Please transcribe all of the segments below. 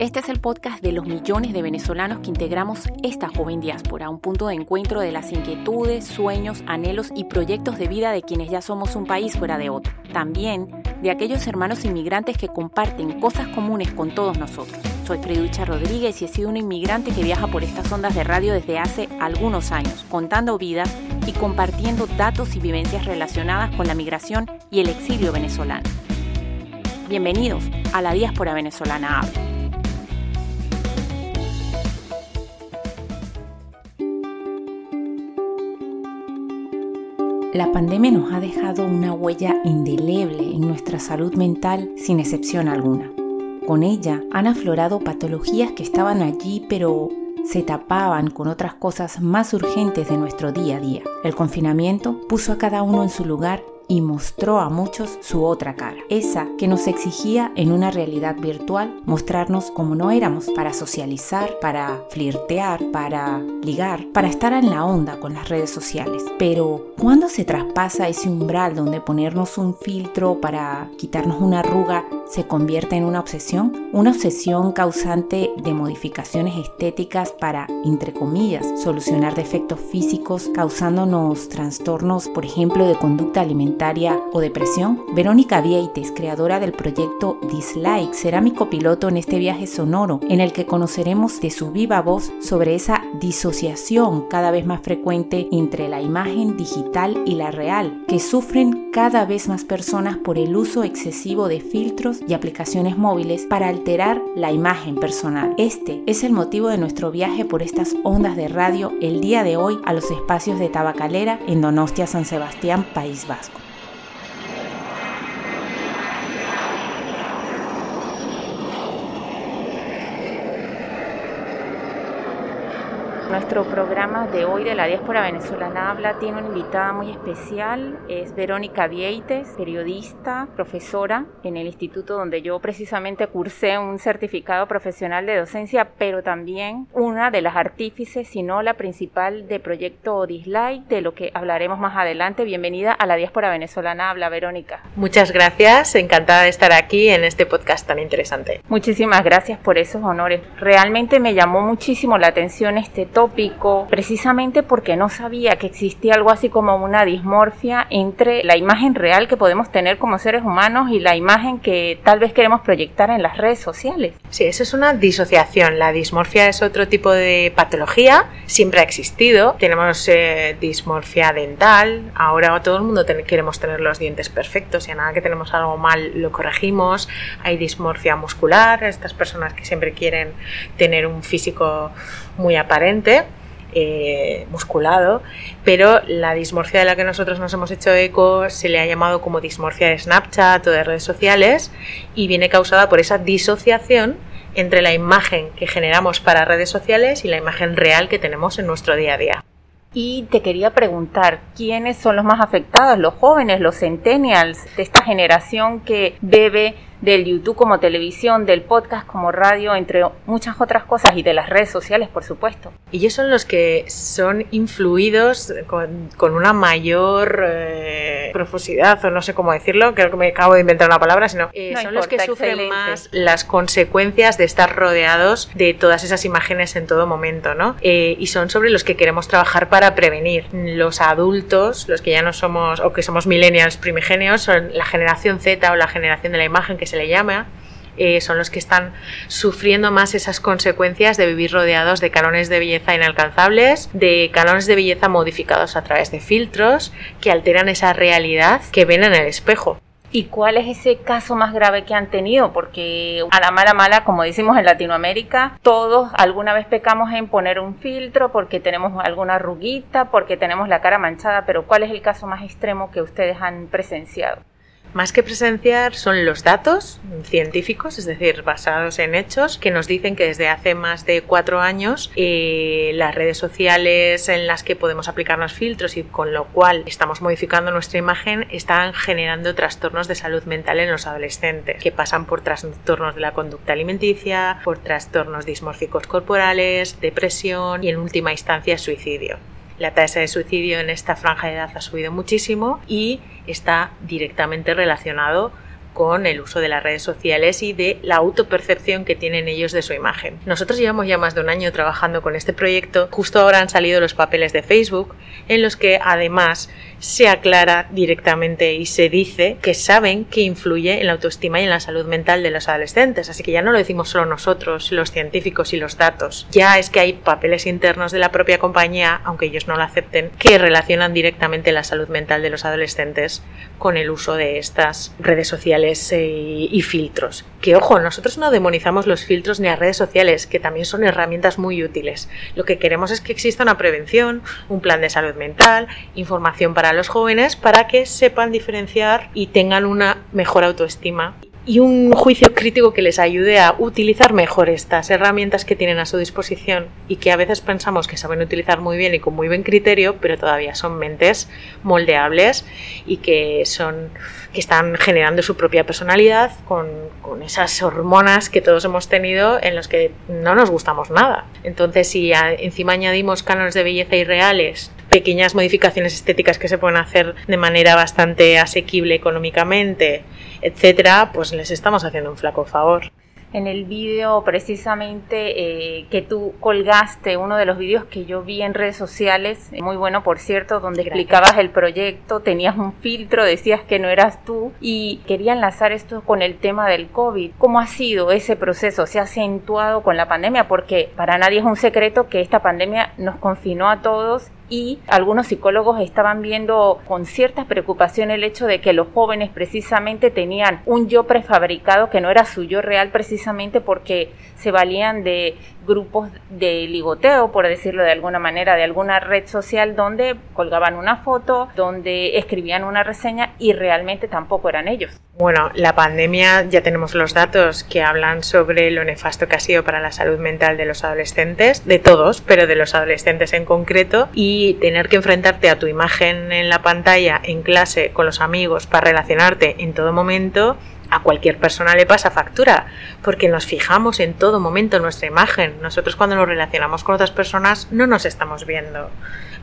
Este es el podcast de los millones de venezolanos que integramos esta joven diáspora, un punto de encuentro de las inquietudes, sueños, anhelos y proyectos de vida de quienes ya somos un país fuera de otro. También de aquellos hermanos inmigrantes que comparten cosas comunes con todos nosotros. Soy Freducha Rodríguez y he sido un inmigrante que viaja por estas ondas de radio desde hace algunos años, contando vidas y compartiendo datos y vivencias relacionadas con la migración y el exilio venezolano. Bienvenidos a la diáspora venezolana Habla. La pandemia nos ha dejado una huella indeleble en nuestra salud mental sin excepción alguna. Con ella han aflorado patologías que estaban allí pero se tapaban con otras cosas más urgentes de nuestro día a día. El confinamiento puso a cada uno en su lugar y mostró a muchos su otra cara, esa que nos exigía en una realidad virtual mostrarnos como no éramos para socializar, para flirtear, para ligar, para estar en la onda con las redes sociales. Pero ¿cuándo se traspasa ese umbral donde ponernos un filtro para quitarnos una arruga se convierte en una obsesión? Una obsesión causante de modificaciones estéticas para, entre comillas, solucionar defectos físicos causándonos trastornos, por ejemplo, de conducta alimentaria o depresión? Verónica Vieites, creadora del proyecto Dislike, será mi copiloto en este viaje sonoro en el que conoceremos de su viva voz sobre esa disociación cada vez más frecuente entre la imagen digital y la real, que sufren cada vez más personas por el uso excesivo de filtros y aplicaciones móviles para alterar la imagen personal. Este es el motivo de nuestro viaje por estas ondas de radio el día de hoy a los espacios de Tabacalera en Donostia, San Sebastián, País Vasco. Nuestro programa de hoy de la diáspora venezolana habla tiene una invitada muy especial, es Verónica Vieites, periodista, profesora en el instituto donde yo precisamente cursé un certificado profesional de docencia, pero también una de las artífices, si no la principal de proyecto Dislike, de lo que hablaremos más adelante. Bienvenida a la diáspora venezolana habla Verónica. Muchas gracias, encantada de estar aquí en este podcast tan interesante. Muchísimas gracias por esos honores. Realmente me llamó muchísimo la atención este tópico precisamente porque no sabía que existía algo así como una dismorfia entre la imagen real que podemos tener como seres humanos y la imagen que tal vez queremos proyectar en las redes sociales. Sí, eso es una disociación. La dismorfia es otro tipo de patología, siempre ha existido. Tenemos eh, dismorfia dental, ahora todo el mundo queremos tener los dientes perfectos y a nada que tenemos algo mal lo corregimos. Hay dismorfia muscular, estas personas que siempre quieren tener un físico muy aparente. Eh, musculado, pero la dismorfia de la que nosotros nos hemos hecho eco se le ha llamado como dismorfia de Snapchat o de redes sociales y viene causada por esa disociación entre la imagen que generamos para redes sociales y la imagen real que tenemos en nuestro día a día. Y te quería preguntar, ¿quiénes son los más afectados? ¿Los jóvenes, los centennials de esta generación que bebe del YouTube como televisión, del podcast como radio, entre muchas otras cosas, y de las redes sociales, por supuesto. Ellos son los que son influidos con, una mayor eh, profusidad, o no sé cómo decirlo, creo que me acabo de inventar una palabra, sino eh, son los que sufren más las consecuencias de estar rodeados de todas esas imágenes en todo momento, ¿no? Eh, y son sobre los que queremos trabajar para prevenir. Los adultos, los que ya no somos, o que somos millennials primigenios, son la generación Z o la generación de la imagen que se le llama, eh, son los que están sufriendo más esas consecuencias de vivir rodeados de cánones de belleza inalcanzables, de cánones de belleza modificados a través de filtros que alteran esa realidad que ven en el espejo. ¿Y cuál es ese caso más grave que han tenido? Porque a la mala mala, como decimos en Latinoamérica, todos alguna vez pecamos en poner un filtro porque tenemos alguna arruguita, porque tenemos la cara manchada, pero ¿cuál es el caso más extremo que ustedes han presenciado? Más que presenciar son los datos científicos, es decir, basados en hechos, que nos dicen que desde hace más de cuatro años eh, las redes sociales en las que podemos aplicarnos filtros y con lo cual estamos modificando nuestra imagen están generando trastornos de salud mental en los adolescentes, que pasan por trastornos de la conducta alimenticia, por trastornos dismórficos corporales, depresión y en última instancia suicidio. La tasa de suicidio en esta franja de edad ha subido muchísimo y está directamente relacionado con el uso de las redes sociales y de la autopercepción que tienen ellos de su imagen. Nosotros llevamos ya más de un año trabajando con este proyecto. Justo ahora han salido los papeles de Facebook en los que además se aclara directamente y se dice que saben que influye en la autoestima y en la salud mental de los adolescentes. Así que ya no lo decimos solo nosotros, los científicos y los datos. Ya es que hay papeles internos de la propia compañía, aunque ellos no lo acepten, que relacionan directamente la salud mental de los adolescentes con el uso de estas redes sociales eh, y filtros. Que ojo, nosotros no demonizamos los filtros ni las redes sociales, que también son herramientas muy útiles. Lo que queremos es que exista una prevención, un plan de salud mental, información para los jóvenes para que sepan diferenciar y tengan una mejor autoestima y un juicio crítico que les ayude a utilizar mejor estas herramientas que tienen a su disposición y que a veces pensamos que saben utilizar muy bien y con muy buen criterio, pero todavía son mentes moldeables y que son que están generando su propia personalidad con, con esas hormonas que todos hemos tenido en los que no nos gustamos nada. Entonces, si encima añadimos cánones de belleza irreales, pequeñas modificaciones estéticas que se pueden hacer de manera bastante asequible económicamente, etcétera, pues les estamos haciendo un flaco favor en el vídeo precisamente eh, que tú colgaste, uno de los vídeos que yo vi en redes sociales, muy bueno por cierto, donde explicabas el proyecto, tenías un filtro, decías que no eras tú y quería enlazar esto con el tema del COVID. ¿Cómo ha sido ese proceso? ¿Se ha acentuado con la pandemia? Porque para nadie es un secreto que esta pandemia nos confinó a todos y algunos psicólogos estaban viendo con cierta preocupación el hecho de que los jóvenes precisamente tenían un yo prefabricado que no era su yo real precisamente porque se valían de grupos de ligoteo, por decirlo de alguna manera, de alguna red social donde colgaban una foto, donde escribían una reseña y realmente tampoco eran ellos. Bueno, la pandemia ya tenemos los datos que hablan sobre lo nefasto que ha sido para la salud mental de los adolescentes, de todos, pero de los adolescentes en concreto, y tener que enfrentarte a tu imagen en la pantalla, en clase, con los amigos, para relacionarte en todo momento, a cualquier persona le pasa factura, porque nos fijamos en todo momento en nuestra imagen. Nosotros cuando nos relacionamos con otras personas no nos estamos viendo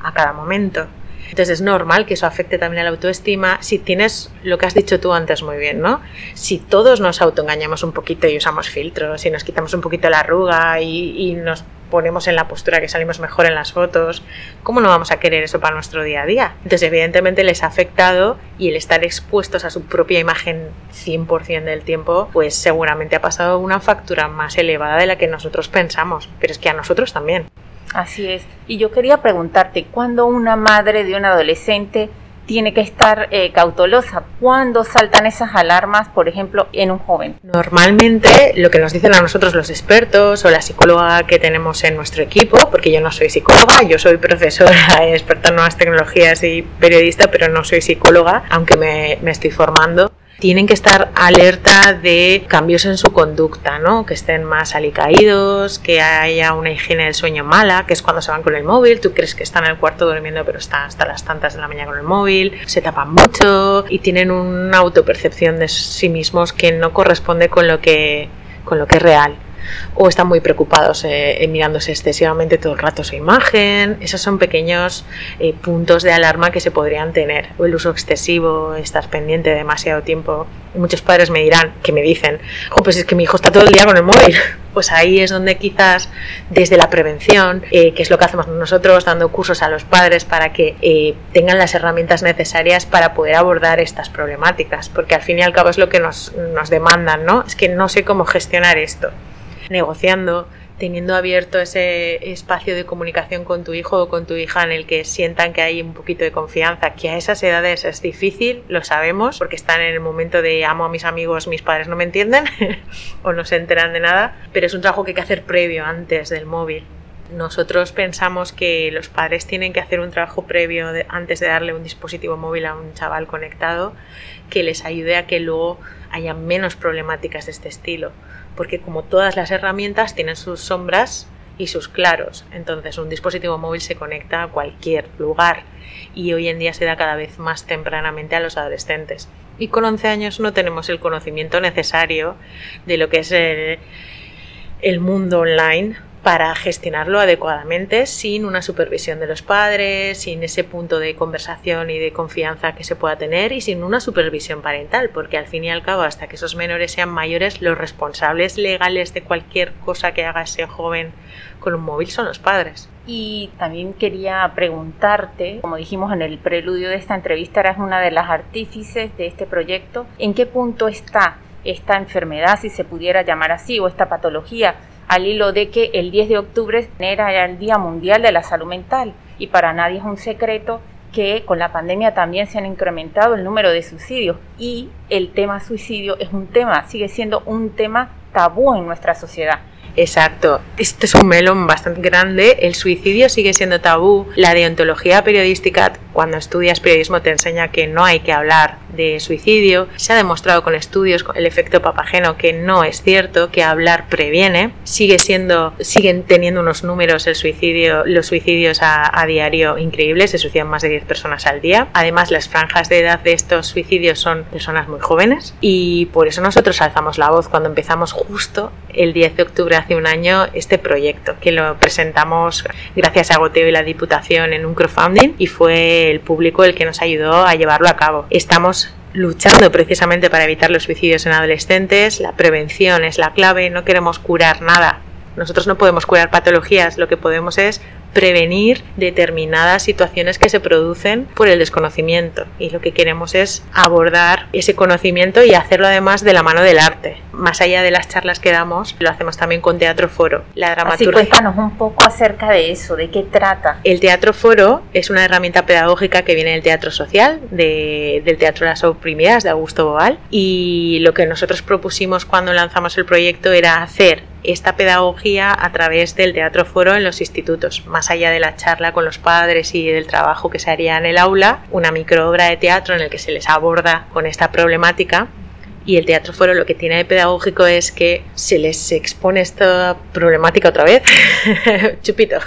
a cada momento. Entonces es normal que eso afecte también a la autoestima si tienes lo que has dicho tú antes muy bien, ¿no? Si todos nos autoengañamos un poquito y usamos filtros y nos quitamos un poquito la arruga y, y nos ponemos en la postura que salimos mejor en las fotos, ¿cómo no vamos a querer eso para nuestro día a día? Entonces, evidentemente les ha afectado y el estar expuestos a su propia imagen 100% del tiempo, pues seguramente ha pasado una factura más elevada de la que nosotros pensamos, pero es que a nosotros también. Así es. Y yo quería preguntarte, ¿cuándo una madre de un adolescente tiene que estar eh, cautelosa. ¿Cuándo saltan esas alarmas, por ejemplo, en un joven? Normalmente lo que nos dicen a nosotros los expertos o la psicóloga que tenemos en nuestro equipo, porque yo no soy psicóloga, yo soy profesora experta en nuevas tecnologías y periodista, pero no soy psicóloga, aunque me estoy formando tienen que estar alerta de cambios en su conducta, ¿no? Que estén más alicaídos, que haya una higiene del sueño mala, que es cuando se van con el móvil, tú crees que están en el cuarto durmiendo, pero están hasta las tantas de la mañana con el móvil, se tapan mucho y tienen una autopercepción de sí mismos que no corresponde con lo que, con lo que es real o están muy preocupados eh, mirándose excesivamente todo el rato su imagen. Esos son pequeños eh, puntos de alarma que se podrían tener. O el uso excesivo, estar pendiente demasiado tiempo. muchos padres me dirán, que me dicen, pues es que mi hijo está todo el día con el móvil. Pues ahí es donde quizás desde la prevención, eh, que es lo que hacemos nosotros, dando cursos a los padres para que tengan las herramientas necesarias para poder abordar estas problemáticas, porque al fin y al cabo es lo que nos, nos demandan, ¿no? Es que no sé cómo gestionar esto negociando, teniendo abierto ese espacio de comunicación con tu hijo o con tu hija en el que sientan que hay un poquito de confianza, que a esas edades es difícil, lo sabemos, porque están en el momento de amo a mis amigos, mis padres no me entienden o no se enteran de nada, pero es un trabajo que hay que hacer previo antes del móvil. Nosotros pensamos que los padres tienen que hacer un trabajo previo antes de darle un dispositivo móvil a un chaval conectado que les ayude a que luego haya menos problemáticas de este estilo porque como todas las herramientas tienen sus sombras y sus claros. Entonces un dispositivo móvil se conecta a cualquier lugar y hoy en día se da cada vez más tempranamente a los adolescentes. Y con 11 años no tenemos el conocimiento necesario de lo que es el, mundo online para gestionarlo adecuadamente sin una supervisión de los padres, sin ese punto de conversación y de confianza que se pueda tener y sin una supervisión parental, porque al fin y al cabo, hasta que esos menores sean mayores, los responsables legales de cualquier cosa que haga ese joven con un móvil son los padres. Y también quería preguntarte, como dijimos en el preludio de esta entrevista, eres una de las artífices de este proyecto, ¿en qué punto está esta enfermedad, si se pudiera llamar así, o esta patología? Al hilo de que el 10 de octubre era el Día Mundial de la Salud Mental y para nadie es un secreto que con la pandemia también se han incrementado el número de suicidios y el tema suicidio es un tema, sigue siendo un tema tabú en nuestra sociedad. Exacto. Este es un melón bastante grande. El suicidio sigue siendo tabú. La deontología periodística, cuando estudias periodismo, te enseña que no hay que hablar de suicidio. Se ha demostrado con estudios el efecto papageno que no es cierto, que hablar previene. Sigue siendo, siguen teniendo unos números el suicidio, los suicidios a, diario increíbles. Se suicidan más de 10 personas al día. Además, las franjas de edad de estos suicidios son personas muy jóvenes y por eso nosotros alzamos la voz cuando empezamos justo el 10 de octubre hace un año este proyecto, que lo presentamos gracias a Goteo y la Diputación en un crowdfunding y fue el público el que nos ayudó a llevarlo a cabo. Estamos luchando precisamente para evitar los suicidios en adolescentes, la prevención es la clave, no queremos curar nada. Nosotros no podemos curar patologías, lo que podemos es prevenir determinadas situaciones que se producen por el desconocimiento y lo que queremos es abordar ese conocimiento y hacerlo además de la mano del arte. Más allá de las charlas que damos, lo hacemos también con Teatro Foro. La dramaturgia. Así cuéntanos un poco acerca de eso, de qué trata. El Teatro Foro es una herramienta pedagógica que viene del teatro social, del Teatro de las Oprimidas de Augusto Boal y lo que nosotros propusimos cuando lanzamos el proyecto era hacer esta pedagogía a través del teatro foro en los institutos, más allá de la charla con los padres y del trabajo que se haría en el aula, una microobra de teatro en el que se les aborda con esta problemática y el teatro foro lo que tiene de pedagógico es que se les expone esta problemática otra vez, chupito.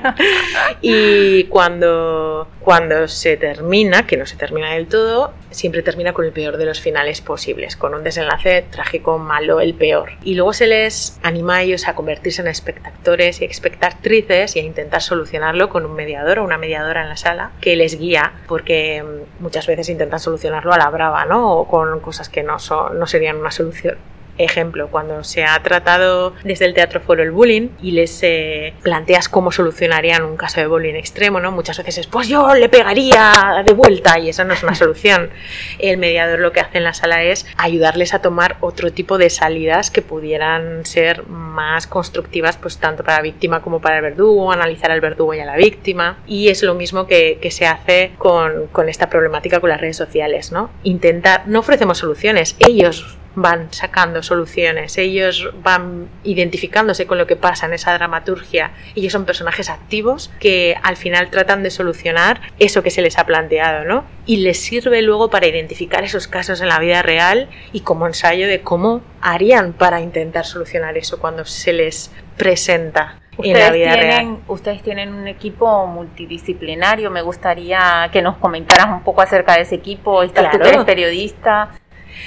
y cuando, cuando se termina, que no se termina del todo, siempre termina con el peor de los finales posibles, con un desenlace trágico, malo, el peor. Y luego se les anima a ellos a convertirse en espectadores y espectatrices y a intentar solucionarlo con un mediador o una mediadora en la sala que les guía, porque mm, muchas veces intentan solucionarlo a la brava, ¿no? O con cosas que no, son, no serían una solución. Ejemplo, cuando se ha tratado desde el teatro foro el bullying y les eh, planteas cómo solucionarían un caso de bullying extremo, ¿no? Muchas veces es, pues yo le pegaría de vuelta y esa no es una solución. El mediador lo que hace en la sala es ayudarles a tomar otro tipo de salidas que pudieran ser más constructivas, pues tanto para la víctima como para el verdugo, analizar al verdugo y a la víctima. Y es lo mismo que, que se hace con, con esta problemática con las redes sociales, ¿no? Intentar, no ofrecemos soluciones, ellos van sacando soluciones, ellos van identificándose con lo que pasa en esa dramaturgia, ellos son personajes activos que al final tratan de solucionar eso que se les ha planteado, ¿no? Y les sirve luego para identificar esos casos en la vida real y como ensayo de cómo harían para intentar solucionar eso cuando se les presenta. en la vida real. ustedes tienen un equipo multidisciplinario. Me gustaría que nos comentaras un poco acerca de ese equipo. Estás claro. periodista,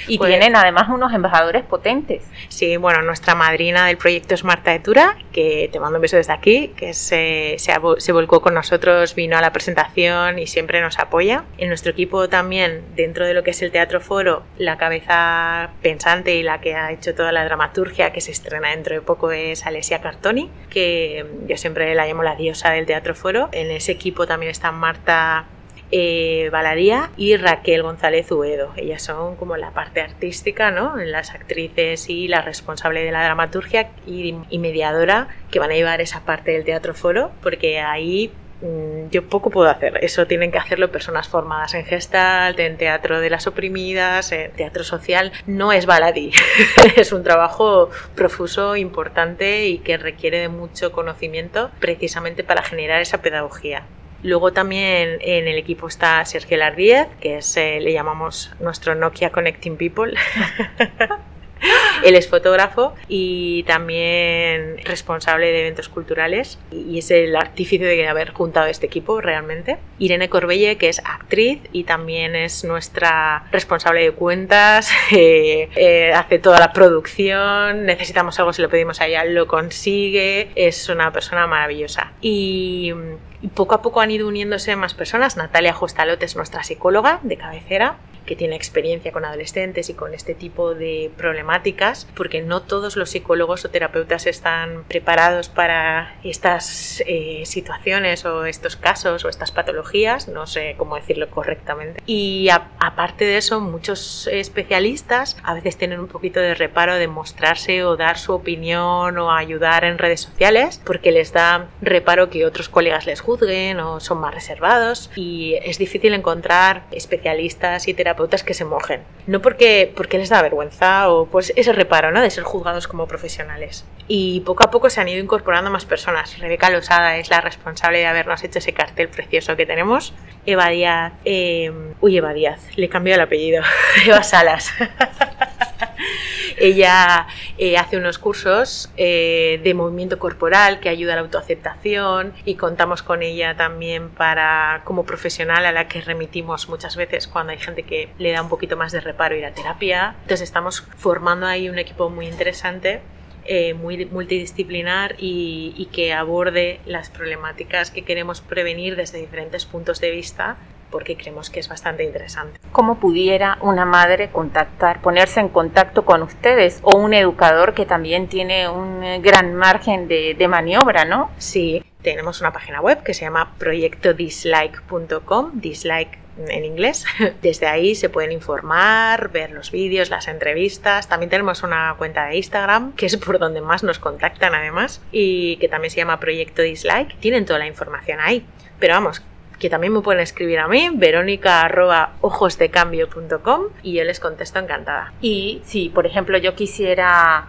y pues tienen además unos embajadores potentes. Sí, bueno, nuestra madrina del proyecto es Marta Etura, que te mando un beso desde aquí, que se, se, volcó con nosotros, vino a la presentación y siempre nos apoya. En nuestro equipo también, dentro de lo que es el Teatro Foro, la cabeza pensante y la que ha hecho toda la dramaturgia que se estrena dentro de poco es Alessia Cartoni, que yo siempre la llamo la diosa del Teatro Foro. En ese equipo también está Marta eh, Baladía y Raquel González Uedo. Ellas son como la parte artística, ¿no? Las actrices y la responsable de la dramaturgia y, mediadora que van a llevar esa parte del teatro foro, porque ahí mm, yo poco puedo hacer. Eso tienen que hacerlo personas formadas en Gestalt, en teatro de las oprimidas, en teatro social. No es baladí. es un trabajo profuso, importante y que requiere de mucho conocimiento precisamente para generar esa pedagogía. Luego también en el equipo está Sergio Lardíez, que es, eh, le llamamos nuestro Nokia Connecting People. Él es fotógrafo y también responsable de eventos culturales y es el artífice de haber juntado este equipo realmente. Irene Corbelle, que es actriz y también es nuestra responsable de cuentas, eh, eh, hace toda la producción, necesitamos algo, si lo pedimos a ella, lo consigue, es una persona maravillosa. Y poco a poco han ido uniéndose más personas. Natalia Jostalote es nuestra psicóloga de cabecera que tiene experiencia con adolescentes y con este tipo de problemáticas, porque no todos los psicólogos o terapeutas están preparados para estas eh, situaciones o estos casos o estas patologías, no sé cómo decirlo correctamente. Y aparte de eso, muchos especialistas a veces tienen un poquito de reparo de mostrarse o dar su opinión o ayudar en redes sociales, porque les da reparo que otros colegas les juzguen o son más reservados y es difícil encontrar especialistas y terapeutas que se mojen. No porque, porque les da vergüenza o pues ese reparo ¿no? de ser juzgados como profesionales. Y poco a poco se han ido incorporando más personas. Rebeca Losada es la responsable de habernos hecho ese cartel precioso que tenemos. Eva Díaz, eh, uy Eva Díaz, le cambió el apellido, Eva Salas. Ella eh, hace unos cursos eh, de movimiento corporal que ayuda a la autoaceptación y contamos con ella también para como profesional a la que remitimos muchas veces cuando hay gente que le da un poquito más de reparo ir a terapia. Entonces estamos formando ahí un equipo muy interesante. Eh, muy multidisciplinar y, y, que aborde las problemáticas que queremos prevenir desde diferentes puntos de vista porque creemos que es bastante interesante. ¿Cómo pudiera una madre contactar, ponerse en contacto con ustedes o un educador que también tiene un eh, gran margen de, maniobra, ¿no? Sí, tenemos una página web que se llama proyectodislike.com, dislike en inglés. Desde ahí se pueden informar, ver los vídeos, las entrevistas. También tenemos una cuenta de Instagram, que es por donde más nos contactan además, y que también se llama Proyecto Dislike. Tienen toda la información ahí. Pero vamos, que también me pueden escribir a mí, verónica.ojosdecambio.com y yo les contesto encantada. Y si, por ejemplo, yo quisiera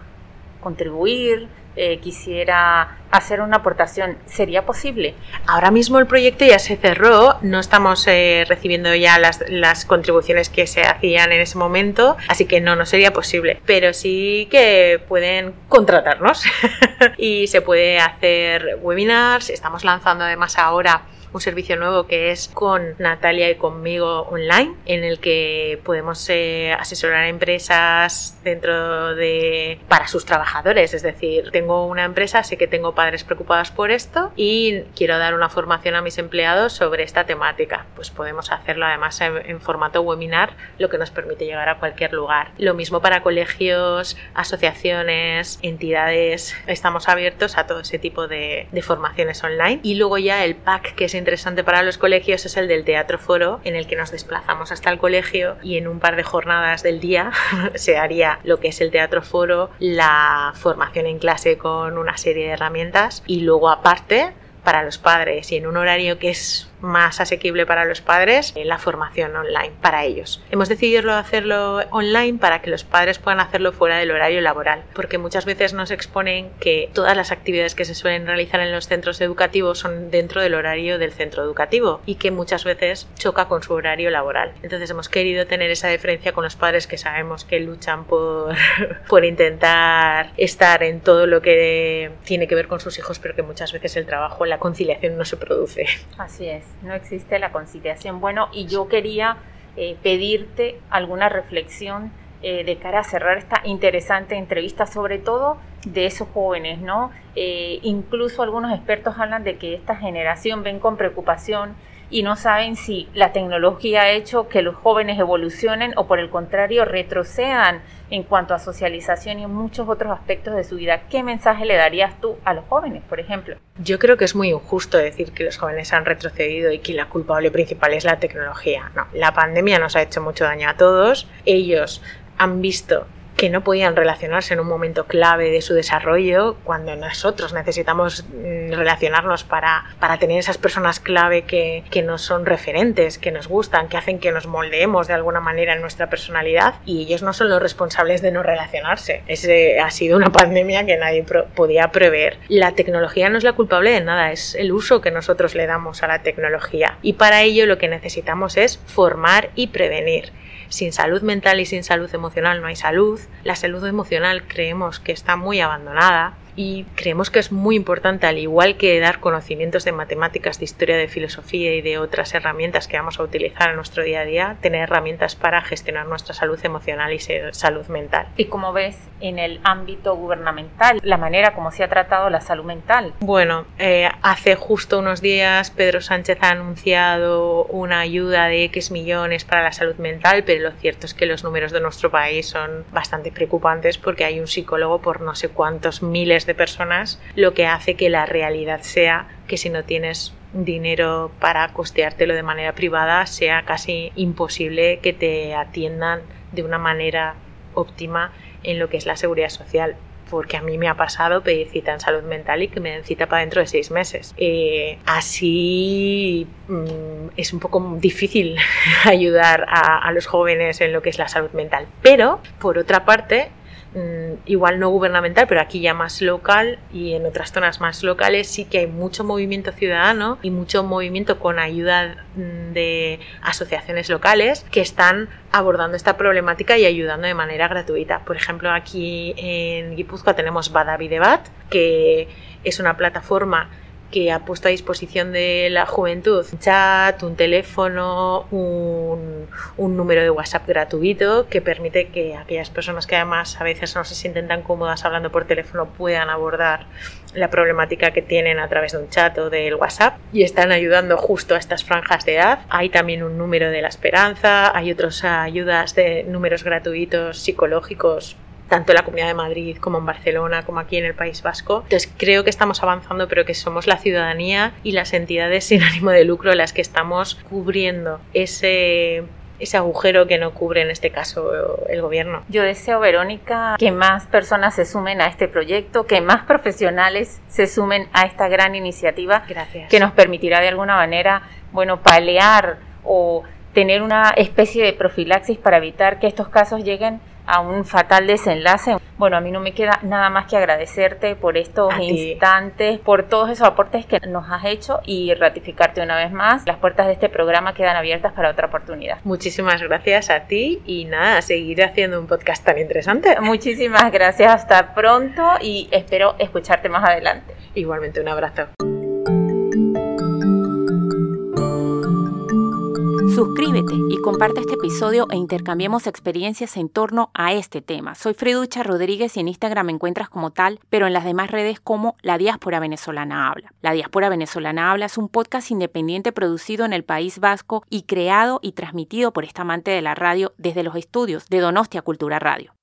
contribuir, eh, quisiera hacer una aportación, ¿sería posible? Ahora mismo el proyecto ya se cerró, no estamos eh, recibiendo ya las, las, contribuciones que se hacían en ese momento, así que no, no sería posible, pero sí que pueden contratarnos y se puede hacer webinars, estamos lanzando además ahora un servicio nuevo que es con Natalia y conmigo online, en el que podemos eh, asesorar a empresas dentro de para sus trabajadores. Es decir, tengo una empresa, sé que tengo padres preocupados por esto y quiero dar una formación a mis empleados sobre esta temática. Pues podemos hacerlo además en, formato webinar, lo que nos permite llegar a cualquier lugar. Lo mismo para colegios, asociaciones, entidades. Estamos abiertos a todo ese tipo de, de formaciones online. Y luego ya el pack que se interesante para los colegios es el del teatro foro, en el que nos desplazamos hasta el colegio y en un par de jornadas del día se haría lo que es el teatro foro, la formación en clase con una serie de herramientas y luego aparte para los padres y en un horario que es más asequible para los padres la formación online para ellos. Hemos decidido hacerlo online para que los padres puedan hacerlo fuera del horario laboral, porque muchas veces nos exponen que todas las actividades que se suelen realizar en los centros educativos son dentro del horario del centro educativo y que muchas veces choca con su horario laboral. Entonces hemos querido tener esa diferencia con los padres que sabemos que luchan por, por intentar estar en todo lo que tiene que ver con sus hijos, pero que muchas veces el trabajo, la conciliación no se produce. Así es no existe la conciliación. Bueno, y yo quería eh, pedirte alguna reflexión eh, de cara a cerrar esta interesante entrevista, sobre todo de esos jóvenes, ¿no? Eh, incluso algunos expertos hablan de que esta generación ven con preocupación y no saben si la tecnología ha hecho que los jóvenes evolucionen o por el contrario retrocedan en cuanto a socialización y en muchos otros aspectos de su vida. ¿Qué mensaje le darías tú a los jóvenes, por ejemplo? Yo creo que es muy injusto decir que los jóvenes han retrocedido y que la culpable principal es la tecnología. No, la pandemia nos ha hecho mucho daño a todos. Ellos han visto que no podían relacionarse en un momento clave de su desarrollo, cuando nosotros necesitamos mm, relacionarnos para, para tener esas personas clave que, que nos son referentes, que nos gustan, que hacen que nos moldeemos de alguna manera en nuestra personalidad y ellos no son los responsables de no relacionarse. Ese ha sido una pandemia que nadie podía prever. La tecnología no es la culpable de nada, es el uso que nosotros le damos a la tecnología y para ello lo que necesitamos es formar y prevenir sin salud mental y sin salud emocional no hay salud. La salud emocional creemos que está muy abandonada y creemos que es muy importante, al igual que dar conocimientos de matemáticas, de historia, de filosofía y de otras herramientas que vamos a utilizar en nuestro día a día, tener herramientas para gestionar nuestra salud emocional y salud mental. ¿Y cómo ves en el ámbito gubernamental la manera como se ha tratado la salud mental? Bueno, eh, hace justo unos días Pedro Sánchez ha anunciado una ayuda de X millones para la salud mental, pero lo cierto es que los números de nuestro país son bastante preocupantes porque hay un psicólogo por no sé cuántos miles de personas, lo que hace que la realidad sea que si no tienes dinero para costeártelo de manera privada, sea casi imposible que te atiendan de una manera óptima en lo que es la seguridad social porque a mí me ha pasado pedir cita en salud mental y que me den cita para dentro de seis meses. Eh, así mm, es un poco difícil ayudar a, los jóvenes en lo que es la salud mental. Pero, por otra parte, Mm, igual no gubernamental, pero aquí ya más local y en otras zonas más locales sí que hay mucho movimiento ciudadano y mucho movimiento con ayuda mm, de asociaciones locales que están abordando esta problemática y ayudando de manera gratuita. Por ejemplo, aquí en Guipúzcoa tenemos Badavi Debat, que es una plataforma que ha puesto a disposición de la juventud un chat, un teléfono, un, número de WhatsApp gratuito que permite que aquellas personas que además a veces no se sienten tan cómodas hablando por teléfono puedan abordar la problemática que tienen a través de un chat o del WhatsApp y están ayudando justo a estas franjas de edad. Hay también un número de la esperanza, hay otras ayudas de números gratuitos psicológicos tanto en la Comunidad de Madrid como en Barcelona, como aquí en el País Vasco. Entonces creo que estamos avanzando, pero que somos la ciudadanía y las entidades sin ánimo de lucro las que estamos cubriendo ese ese agujero que no cubre en este caso el gobierno. Yo deseo, Verónica, que más personas se sumen a este proyecto, que más profesionales se sumen a esta gran iniciativa Gracias. que nos permitirá de alguna manera, bueno, paliar o tener una especie de profilaxis para evitar que estos casos lleguen a un fatal desenlace. Bueno, a mí no me queda nada más que agradecerte por estos instantes, por todos esos aportes que nos has hecho y ratificarte una vez más. Las puertas de este programa quedan abiertas para otra oportunidad. Muchísimas gracias a ti y nada, a seguir haciendo un podcast tan interesante. Muchísimas gracias, hasta pronto y espero escucharte más adelante. Igualmente un abrazo. Suscríbete y comparte este episodio e intercambiemos experiencias en torno a este tema. Soy Freducha Rodríguez y en Instagram me encuentras como tal, pero en las demás redes como La Diáspora Venezolana Habla. La Diáspora Venezolana Habla es un podcast independiente producido en el País Vasco y creado y transmitido por esta amante de la radio desde los estudios de Donostia Cultura Radio.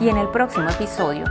Y en el próximo episodio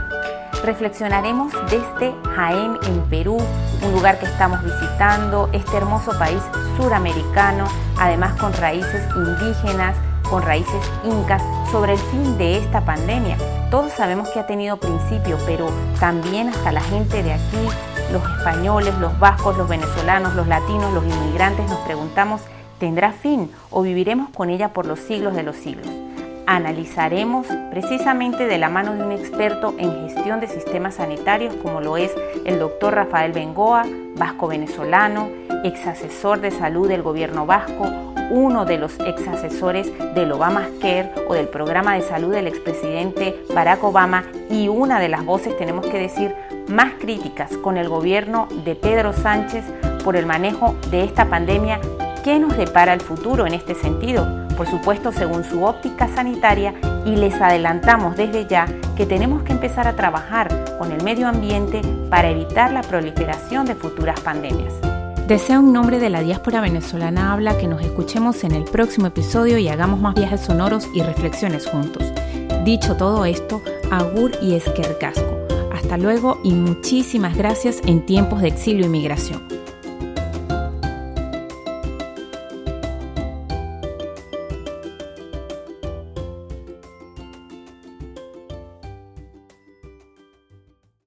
reflexionaremos desde Jaén en Perú, un lugar que estamos visitando, este hermoso país suramericano, además con raíces indígenas, con raíces incas, sobre el fin de esta pandemia. Todos sabemos que ha tenido principio, pero también hasta la gente de aquí, los españoles, los vascos, los venezolanos, los latinos, los inmigrantes, nos preguntamos, ¿tendrá fin o viviremos con ella por los siglos de los siglos? Analizaremos precisamente de la mano de un experto en gestión de sistemas sanitarios como lo es el doctor Rafael Bengoa, vasco venezolano, ex asesor de salud del gobierno vasco, uno de los ex asesores del Obamacare o del programa de salud del expresidente Barack Obama y una de las voces, tenemos que decir, más críticas con el gobierno de Pedro Sánchez por el manejo de esta pandemia. ¿Qué nos depara el futuro en este sentido? Por supuesto según su óptica sanitaria, y les adelantamos desde ya que tenemos que empezar a trabajar con el medio ambiente para evitar la proliferación de futuras pandemias. Deseo un nombre de la diáspora venezolana habla que nos escuchemos en el próximo episodio y hagamos más viajes sonoros y reflexiones juntos. Dicho todo esto, agur y esquercasco. Hasta luego y muchísimas gracias en tiempos de exilio y migración.